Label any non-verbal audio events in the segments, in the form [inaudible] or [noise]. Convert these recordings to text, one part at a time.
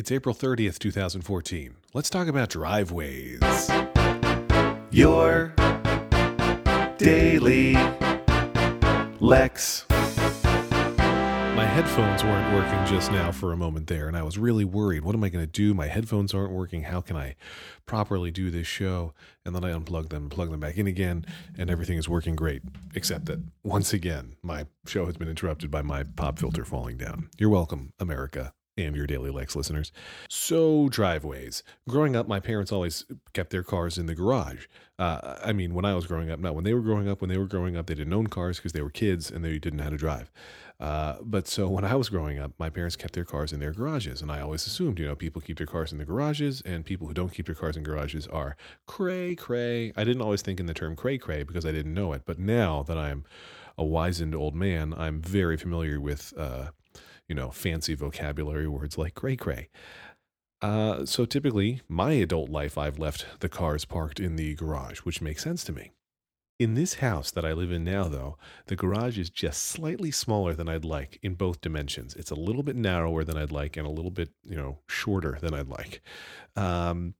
It's April 30th, 2014. Let's talk about driveways. Your daily Lex. My headphones weren't working just now for a moment there, and I was really worried. What am I going to do? My headphones aren't working. How can I properly do this show? And then I unplugged them, plug them back in again, and everything is working great. Except that, once again, my show has been interrupted by my pop filter falling down. You're welcome, America and your Daily Lex listeners. So, driveways. Growing up, my parents always kept their cars in the garage. Uh, I mean, when I was growing up, not when they were growing up. When they were growing up, they didn't own cars because they were kids and they didn't know how to drive. Uh, but so when I was growing up, my parents kept their cars in their garages, and I always assumed, you know, people keep their cars in the garages, and people who don't keep their cars in garages are cray cray. I didn't always think in the term cray cray because I didn't know it, but now that I'm a wizened old man, I'm very familiar with, uh, you know, fancy vocabulary words like cray cray. Uh, so typically, my adult life, I've left the cars parked in the garage, which makes sense to me. In this house that I live in now, though, the garage is just slightly smaller than I'd like in both dimensions. It's a little bit narrower than I'd like and a little bit, you know, shorter than I'd like. Um,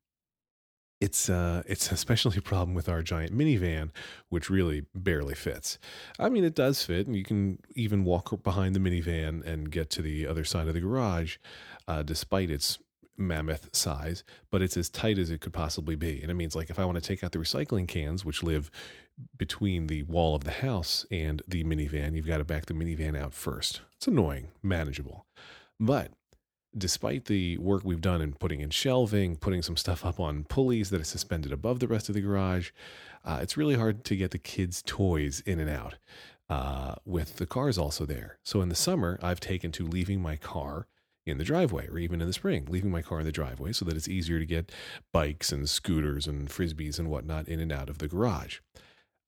it's uh, it's especially a [laughs] problem with our giant minivan, which really barely fits. I mean, it does fit, and you can even walk behind the minivan and get to the other side of the garage, uh, despite its mammoth size. But it's as tight as it could possibly be, and it means like if I want to take out the recycling cans, which live between the wall of the house and the minivan, you've got to back the minivan out first. It's annoying, manageable. But despite the work we've done in putting in shelving, putting some stuff up on pulleys that are suspended above the rest of the garage, uh, it's really hard to get the kids' toys in and out uh, with the cars also there. So in the summer, I've taken to leaving my car in the driveway, or even in the spring, leaving my car in the driveway so that it's easier to get bikes and scooters and frisbees and whatnot in and out of the garage.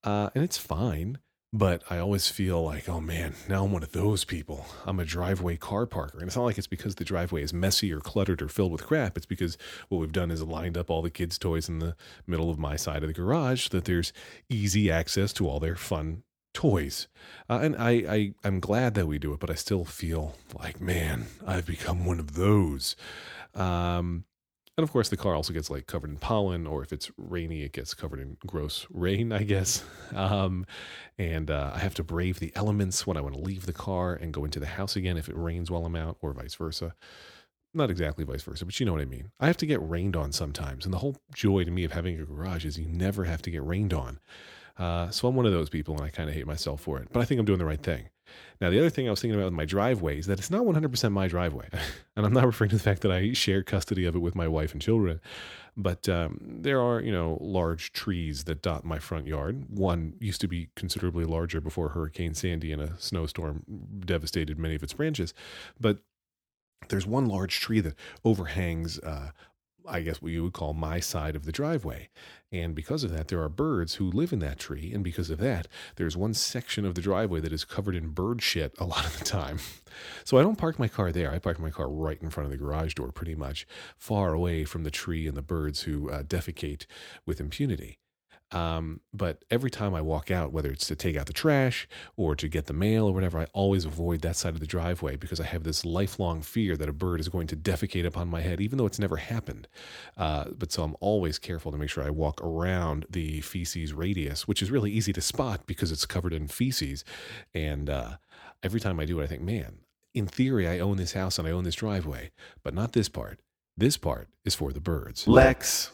Uh, and it's fine. But I always feel like, oh man, now I'm one of those people. I'm a driveway car parker. And it's not like it's because the driveway is messy or cluttered or filled with crap. It's because what we've done is lined up all the kids' toys in the middle of my side of the garage so that there's easy access to all their fun toys. Uh, and I, I, I'm glad that we do it, but I still feel like, man, I've become one of those. Um, and of course, the car also gets like covered in pollen, or if it's rainy, it gets covered in gross rain, I guess. [laughs] Um, and uh, I have to brave the elements when I want to leave the car and go into the house again if it rains while I'm out, or vice versa. Not exactly vice versa, but you know what I mean. I have to get rained on sometimes. And the whole joy to me of having a garage is you never have to get rained on. Uh, so I'm one of those people, and I kind of hate myself for it. But I think I'm doing the right thing. Now, the other thing I was thinking about with my driveway is that it's not 100% my driveway. [laughs] and I'm not referring to the fact that I share custody of it with my wife and children, but um, there are, you know, large trees that dot my front yard. One used to be considerably larger before Hurricane Sandy and a snowstorm devastated many of its branches. But there's one large tree that overhangs uh, I guess what you would call my side of the driveway. And because of that, there are birds who live in that tree. And because of that, there's one section of the driveway that is covered in bird shit a lot of the time. [laughs] So I don't park my car there. I park my car right in front of the garage door, pretty much far away from the tree and the birds who uh, defecate with impunity. Um, but every time I walk out, whether it's to take out the trash or to get the mail or whatever, I always avoid that side of the driveway because I have this lifelong fear that a bird is going to defecate upon my head, even though it's never happened. Uh, but so I'm always careful to make sure I walk around the feces radius, which is really easy to spot because it's covered in feces. And uh, every time I do it, I think, man, in theory, I own this house and I own this driveway, but not this part. This part is for the birds. Lex.